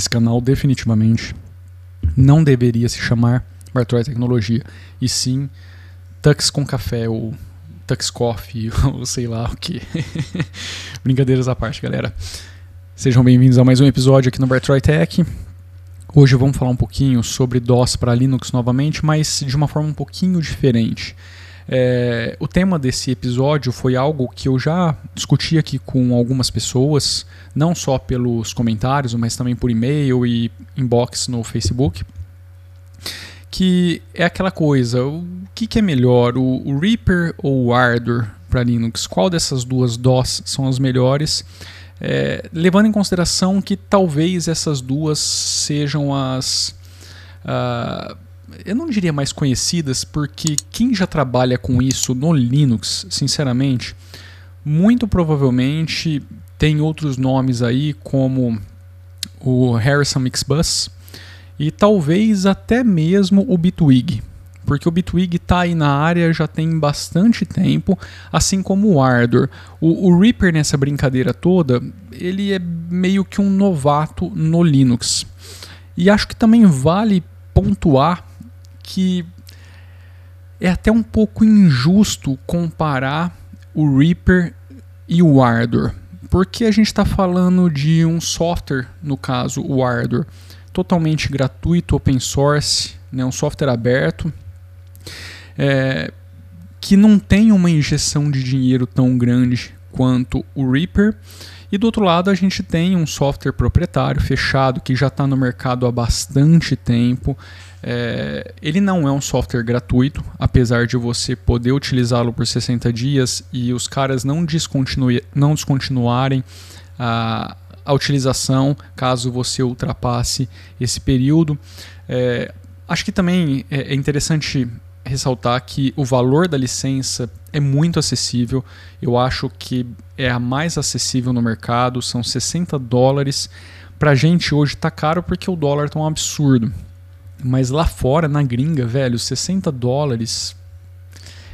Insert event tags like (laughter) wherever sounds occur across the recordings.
esse canal definitivamente não deveria se chamar Bartroy Tecnologia, e sim Tux com café ou Tux Coffee (laughs) ou sei lá o que. (laughs) Brincadeiras à parte, galera. Sejam bem-vindos a mais um episódio aqui no Bartroy Tech. Hoje vamos falar um pouquinho sobre DOS para Linux novamente, mas de uma forma um pouquinho diferente. É, o tema desse episódio foi algo que eu já discuti aqui com algumas pessoas, não só pelos comentários, mas também por e-mail e inbox no Facebook. Que é aquela coisa: o que, que é melhor, o, o Reaper ou o Ardor para Linux? Qual dessas duas DOS são as melhores? É, levando em consideração que talvez essas duas sejam as. Uh, eu não diria mais conhecidas, porque quem já trabalha com isso no Linux, sinceramente, muito provavelmente tem outros nomes aí, como o Harrison Mixbus e talvez até mesmo o Bitwig. Porque o Bitwig está aí na área já tem bastante tempo, assim como o Ardor. O, o Reaper nessa brincadeira toda, ele é meio que um novato no Linux. E acho que também vale pontuar que é até um pouco injusto comparar o Reaper e o Ardor, porque a gente está falando de um software, no caso o Ardor, totalmente gratuito, open source, né, um software aberto, é, que não tem uma injeção de dinheiro tão grande quanto o Reaper. E do outro lado, a gente tem um software proprietário fechado que já está no mercado há bastante tempo, é, ele não é um software gratuito, apesar de você poder utilizá-lo por 60 dias e os caras não, não descontinuarem a, a utilização caso você ultrapasse esse período. É, acho que também é, é interessante ressaltar que o valor da licença é muito acessível. Eu acho que é a mais acessível no mercado, são 60 dólares. Pra gente hoje tá caro porque o dólar tá um absurdo. Mas lá fora, na gringa, velho, 60 dólares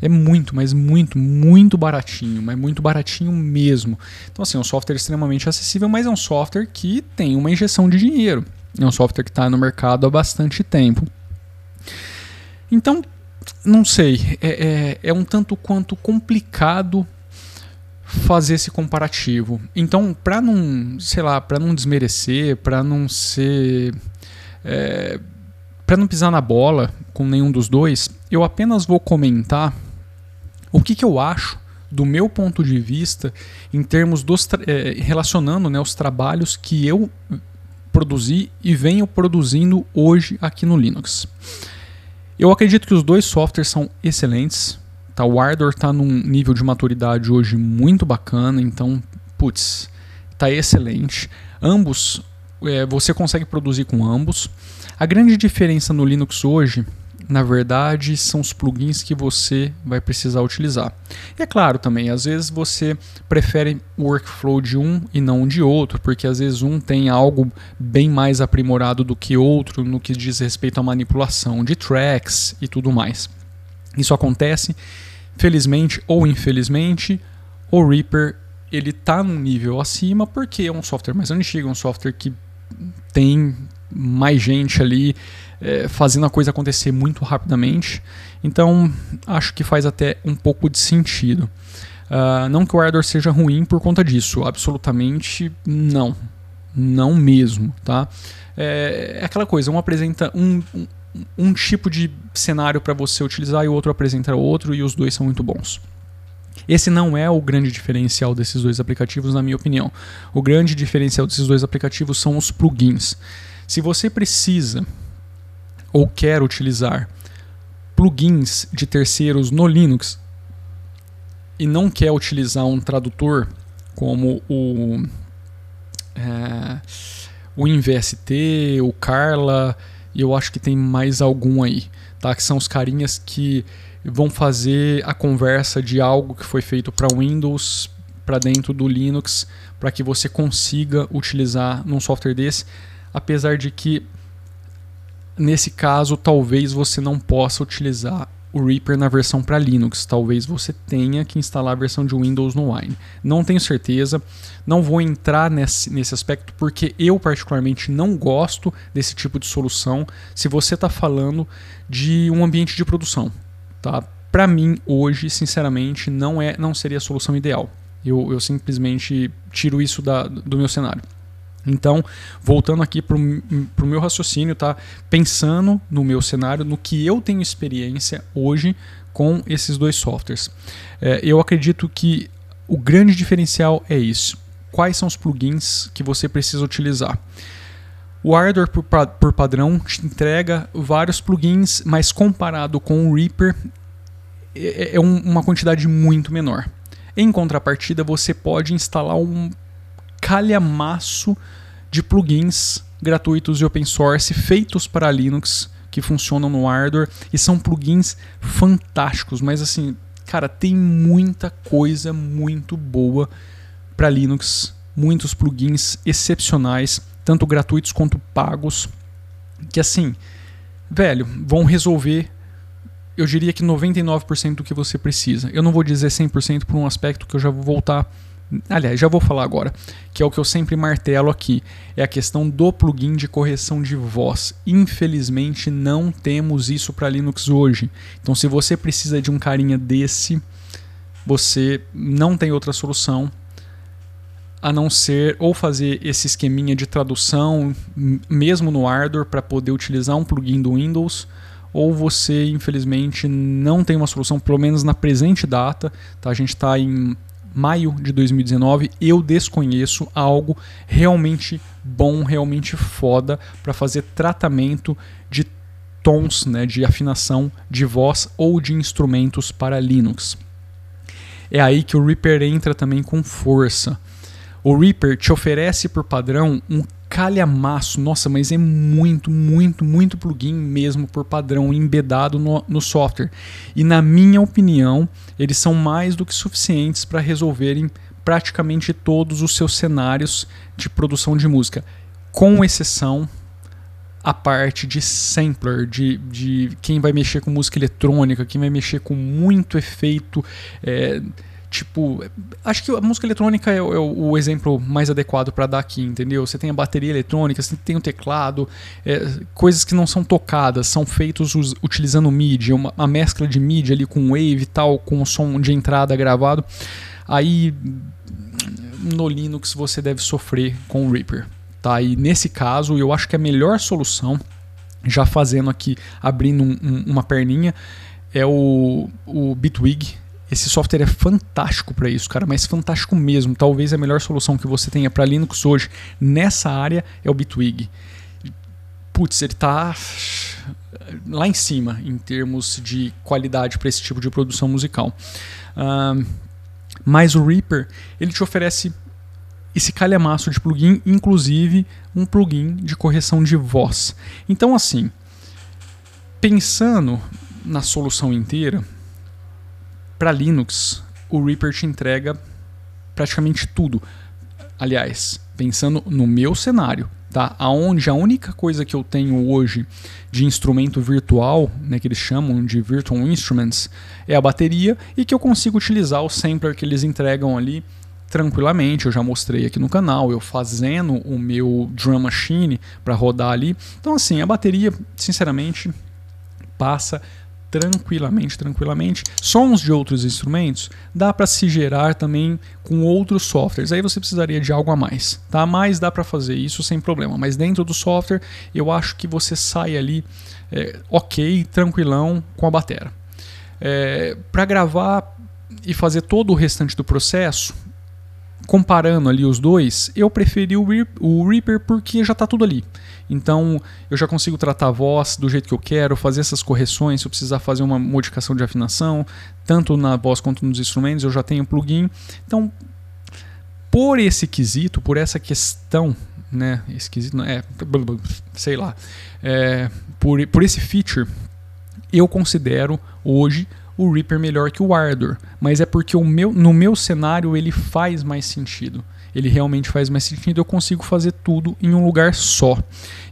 é muito, mas muito, muito baratinho, mas muito baratinho mesmo. Então, assim, é um software extremamente acessível, mas é um software que tem uma injeção de dinheiro. É um software que está no mercado há bastante tempo. Então, não sei, é, é, é um tanto quanto complicado fazer esse comparativo. Então, para não, sei lá, para não desmerecer, para não ser é, para não pisar na bola com nenhum dos dois, eu apenas vou comentar o que, que eu acho do meu ponto de vista em termos dos é, relacionando né, os trabalhos que eu produzi e venho produzindo hoje aqui no Linux. Eu acredito que os dois softwares são excelentes. Tá? O Ardor está num nível de maturidade hoje muito bacana, então, putz, está excelente. Ambos, é, você consegue produzir com ambos. A grande diferença no Linux hoje, na verdade, são os plugins que você vai precisar utilizar. E é claro também, às vezes você prefere o workflow de um e não de outro, porque às vezes um tem algo bem mais aprimorado do que outro no que diz respeito à manipulação de tracks e tudo mais. Isso acontece, felizmente ou infelizmente, o Reaper ele está num nível acima porque é um software mais antigo, um software que tem mais gente ali é, fazendo a coisa acontecer muito rapidamente. Então, acho que faz até um pouco de sentido. Uh, não que o Ardor seja ruim por conta disso, absolutamente não. Não mesmo, tá? É, é aquela coisa, um apresenta um, um, um tipo de cenário para você utilizar e o outro apresenta outro e os dois são muito bons. Esse não é o grande diferencial desses dois aplicativos, na minha opinião. O grande diferencial desses dois aplicativos são os plugins. Se você precisa ou quer utilizar plugins de terceiros no Linux e não quer utilizar um tradutor como o é, o InVST, o Carla, e eu acho que tem mais algum aí, tá? Que são os carinhas que vão fazer a conversa de algo que foi feito para Windows para dentro do Linux, para que você consiga utilizar num software desse apesar de que nesse caso talvez você não possa utilizar o Reaper na versão para Linux. Talvez você tenha que instalar a versão de Windows no Wine. Não tenho certeza, não vou entrar nesse, nesse aspecto porque eu particularmente não gosto desse tipo de solução se você está falando de um ambiente de produção. Tá? Para mim, hoje, sinceramente, não, é, não seria a solução ideal. Eu, eu simplesmente tiro isso da, do meu cenário. Então, voltando aqui para o meu raciocínio, tá? Pensando no meu cenário, no que eu tenho experiência hoje com esses dois softwares. É, eu acredito que o grande diferencial é isso. Quais são os plugins que você precisa utilizar? O Ardor, por, por padrão, te entrega vários plugins, mas comparado com o Reaper, é, é um, uma quantidade muito menor. Em contrapartida, você pode instalar um calhamaço de plugins gratuitos e open source feitos para Linux que funcionam no Ardor e são plugins fantásticos, mas assim, cara, tem muita coisa muito boa para Linux, muitos plugins excepcionais, tanto gratuitos quanto pagos, que assim, velho, vão resolver eu diria que 99% do que você precisa. Eu não vou dizer 100% por um aspecto que eu já vou voltar Aliás, já vou falar agora, que é o que eu sempre martelo aqui, é a questão do plugin de correção de voz. Infelizmente não temos isso para Linux hoje. Então se você precisa de um carinha desse, você não tem outra solução a não ser ou fazer esse esqueminha de tradução mesmo no Ardor para poder utilizar um plugin do Windows, ou você infelizmente não tem uma solução, pelo menos na presente data. Tá? A gente está em maio de 2019, eu desconheço algo realmente bom, realmente foda para fazer tratamento de tons, né, de afinação de voz ou de instrumentos para Linux. É aí que o Reaper entra também com força. O Reaper te oferece por padrão um calhamaço, nossa, mas é muito, muito, muito plugin mesmo por padrão embedado no, no software. E na minha opinião, eles são mais do que suficientes para resolverem praticamente todos os seus cenários de produção de música, com exceção a parte de sampler, de, de quem vai mexer com música eletrônica, quem vai mexer com muito efeito. É, Tipo, acho que a música eletrônica é, o, é o exemplo mais adequado para dar aqui, entendeu? Você tem a bateria eletrônica, você tem o teclado, é, coisas que não são tocadas, são feitos us, utilizando MIDI, uma, uma mescla de MIDI ali com wave e tal, com o som de entrada gravado. Aí no Linux você deve sofrer com o Reaper, tá? E nesse caso eu acho que a melhor solução, já fazendo aqui, abrindo um, um, uma perninha, é o, o Bitwig esse software é fantástico para isso, cara, mas fantástico mesmo. Talvez a melhor solução que você tenha para Linux hoje nessa área é o Bitwig. Putz, ele está lá em cima em termos de qualidade para esse tipo de produção musical. Uh, mas o Reaper, ele te oferece esse calhamaço de plugin, inclusive um plugin de correção de voz. Então, assim, pensando na solução inteira, para Linux, o Reaper te entrega praticamente tudo. Aliás, pensando no meu cenário, tá? Aonde a única coisa que eu tenho hoje de instrumento virtual, né, que eles chamam de virtual instruments, é a bateria e que eu consigo utilizar o sampler que eles entregam ali tranquilamente. Eu já mostrei aqui no canal, eu fazendo o meu drum machine para rodar ali. Então assim, a bateria, sinceramente, passa tranquilamente, tranquilamente. Sons de outros instrumentos dá para se gerar também com outros softwares. Aí você precisaria de algo a mais, tá? Mas dá para fazer isso sem problema. Mas dentro do software, eu acho que você sai ali é, ok, tranquilão com a batera. É, para gravar e fazer todo o restante do processo, comparando ali os dois, eu preferi o, o Reaper porque já está tudo ali. Então eu já consigo tratar a voz do jeito que eu quero, fazer essas correções, se eu precisar fazer uma modificação de afinação, tanto na voz quanto nos instrumentos, eu já tenho plugin. Então, por esse quesito, por essa questão, né, esquisito, é, sei lá, é, por, por esse feature, eu considero hoje o Reaper melhor que o Ardor, mas é porque meu, no meu cenário ele faz mais sentido ele realmente faz mais sentido, eu consigo fazer tudo em um lugar só.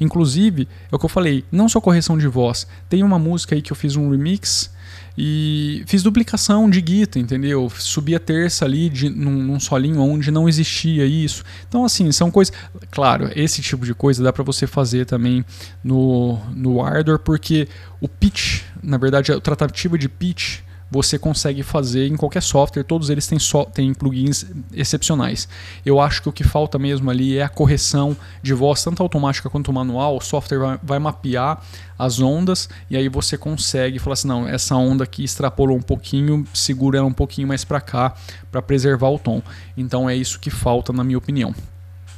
Inclusive, é o que eu falei, não só correção de voz, tem uma música aí que eu fiz um remix e fiz duplicação de guita, entendeu? Subi a terça ali de, num, num, solinho onde não existia isso. Então, assim, são coisas. Claro, esse tipo de coisa dá para você fazer também no, no Ardor, porque o pitch, na verdade, a tratativa de pitch você consegue fazer em qualquer software, todos eles têm, so, têm plugins excepcionais. Eu acho que o que falta mesmo ali é a correção de voz, tanto automática quanto manual. O software vai, vai mapear as ondas e aí você consegue falar assim: não, essa onda aqui extrapolou um pouquinho, segura ela um pouquinho mais para cá para preservar o tom. Então é isso que falta, na minha opinião.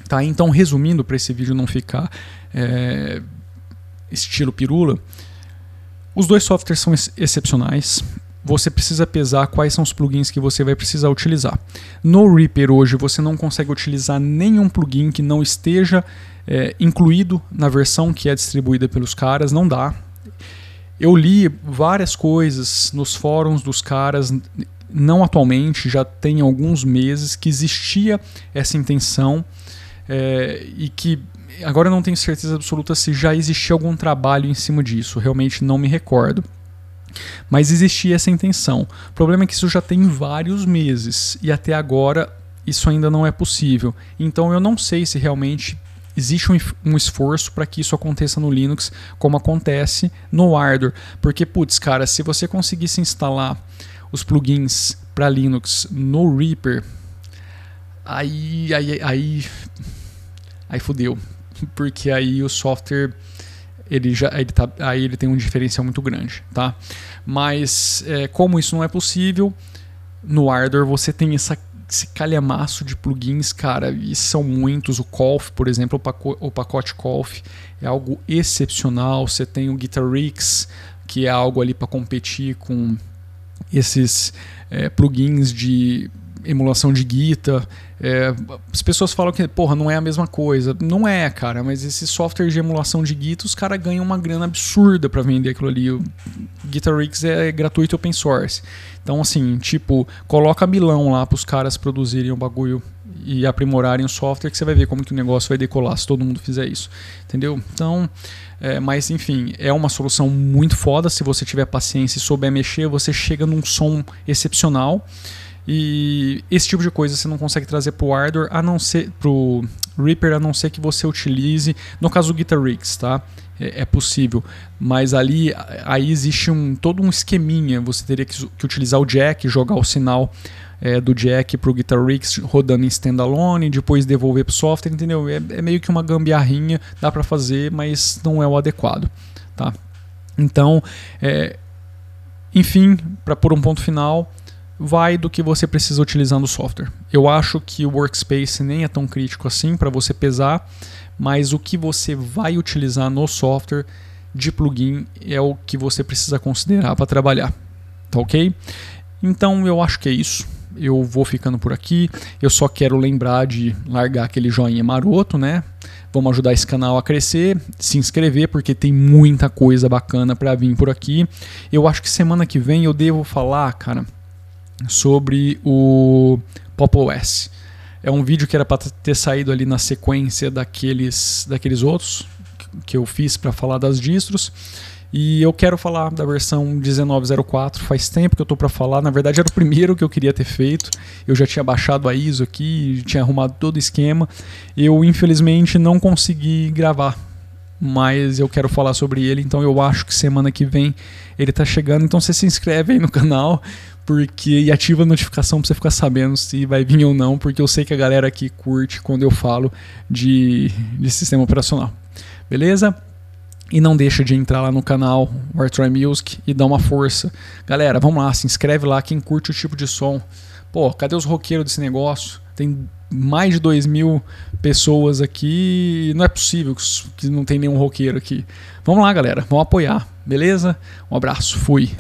Tá, então resumindo para esse vídeo não ficar é, estilo pirula, os dois softwares são ex excepcionais você precisa pesar quais são os plugins que você vai precisar utilizar. No Reaper hoje você não consegue utilizar nenhum plugin que não esteja é, incluído na versão que é distribuída pelos caras, não dá. Eu li várias coisas nos fóruns dos caras, não atualmente, já tem alguns meses, que existia essa intenção é, e que agora eu não tenho certeza absoluta se já existia algum trabalho em cima disso, realmente não me recordo. Mas existia essa intenção. O problema é que isso já tem vários meses e até agora isso ainda não é possível. Então eu não sei se realmente existe um, esforço para que isso aconteça no Linux, como acontece no Ardor. Porque, putz, cara, se você conseguisse instalar os plugins para Linux no Reaper, aí, aí, aí, aí fudeu. (laughs) Porque aí o software ele já ele tá, aí ele tem um diferencial muito grande, tá? Mas é, como isso não é possível, no Ardor você tem essa, esse calhamaço de plugins, cara, e são muitos. O Colf, por exemplo, o, pacote, o pacote Colf é algo excepcional. Você tem o Guitarix, que é algo ali para competir com esses é, plugins de emulação de guitar. É, as pessoas falam que, porra, não é a mesma coisa. Não é, cara, mas esse software de emulação de guitar, os caras ganham uma grana absurda para vender aquilo ali. O Guitarix é gratuito open source. Então, assim, tipo, coloca milão lá pros caras produzirem o bagulho e aprimorarem o software que você vai ver como que o negócio vai decolar se todo mundo fizer isso. Entendeu? Então, é, mas enfim, é uma solução muito foda. Se você tiver paciência e souber mexer, você chega num som excepcional. E esse tipo de coisa você não consegue trazer para o Ardor, a não ser pro Reaper, a não ser que você utilize, no caso do Guitar Rigs, tá? É, é possível, mas ali aí existe um todo um esqueminha. Você teria que, que utilizar o jack, jogar o sinal é, do jack para o Guitar Rigs rodando em standalone, depois devolver para o software, entendeu? É, é, meio que uma gambiarrinha, dá para fazer, mas não é o adequado, tá? Então, é, enfim, para pôr um ponto final, vai do que você precisa utilizando o software. Eu acho que o workspace nem é tão crítico assim para você pesar, mas o que você vai utilizar no software de plugin é o que você precisa considerar para trabalhar. Tá ok? Então eu acho que é isso. Eu vou ficando por aqui. Eu só quero lembrar de largar aquele joinha maroto, né? Vamos ajudar esse canal a crescer, se inscrever porque tem muita coisa bacana para vir por aqui. Eu acho que semana que vem eu devo falar, cara, sobre o Pop OS. É um vídeo que era para ter saído ali na sequência daqueles, daqueles outros que eu fiz para falar das distros. E eu quero falar da versão 1904. Faz tempo que eu estou para falar. Na verdade, era o primeiro que eu queria ter feito. Eu já tinha baixado a ISO aqui, tinha arrumado todo o esquema. Eu, infelizmente, não consegui gravar. Mas eu quero falar sobre ele. Então, eu acho que semana que vem ele está chegando. Então, você se inscreve aí no canal porque e ativa a notificação para você ficar sabendo se vai vir ou não, porque eu sei que a galera aqui curte quando eu falo de, de sistema operacional. Beleza? E não deixa de entrar lá no canal Wartroy Music e dar uma força. Galera, vamos lá, se inscreve lá quem curte o tipo de som. Pô, cadê os roqueiros desse negócio? Tem mais de 2 mil pessoas aqui. Não é possível que não tem nenhum roqueiro aqui. Vamos lá, galera. Vamos apoiar. Beleza? Um abraço. Fui.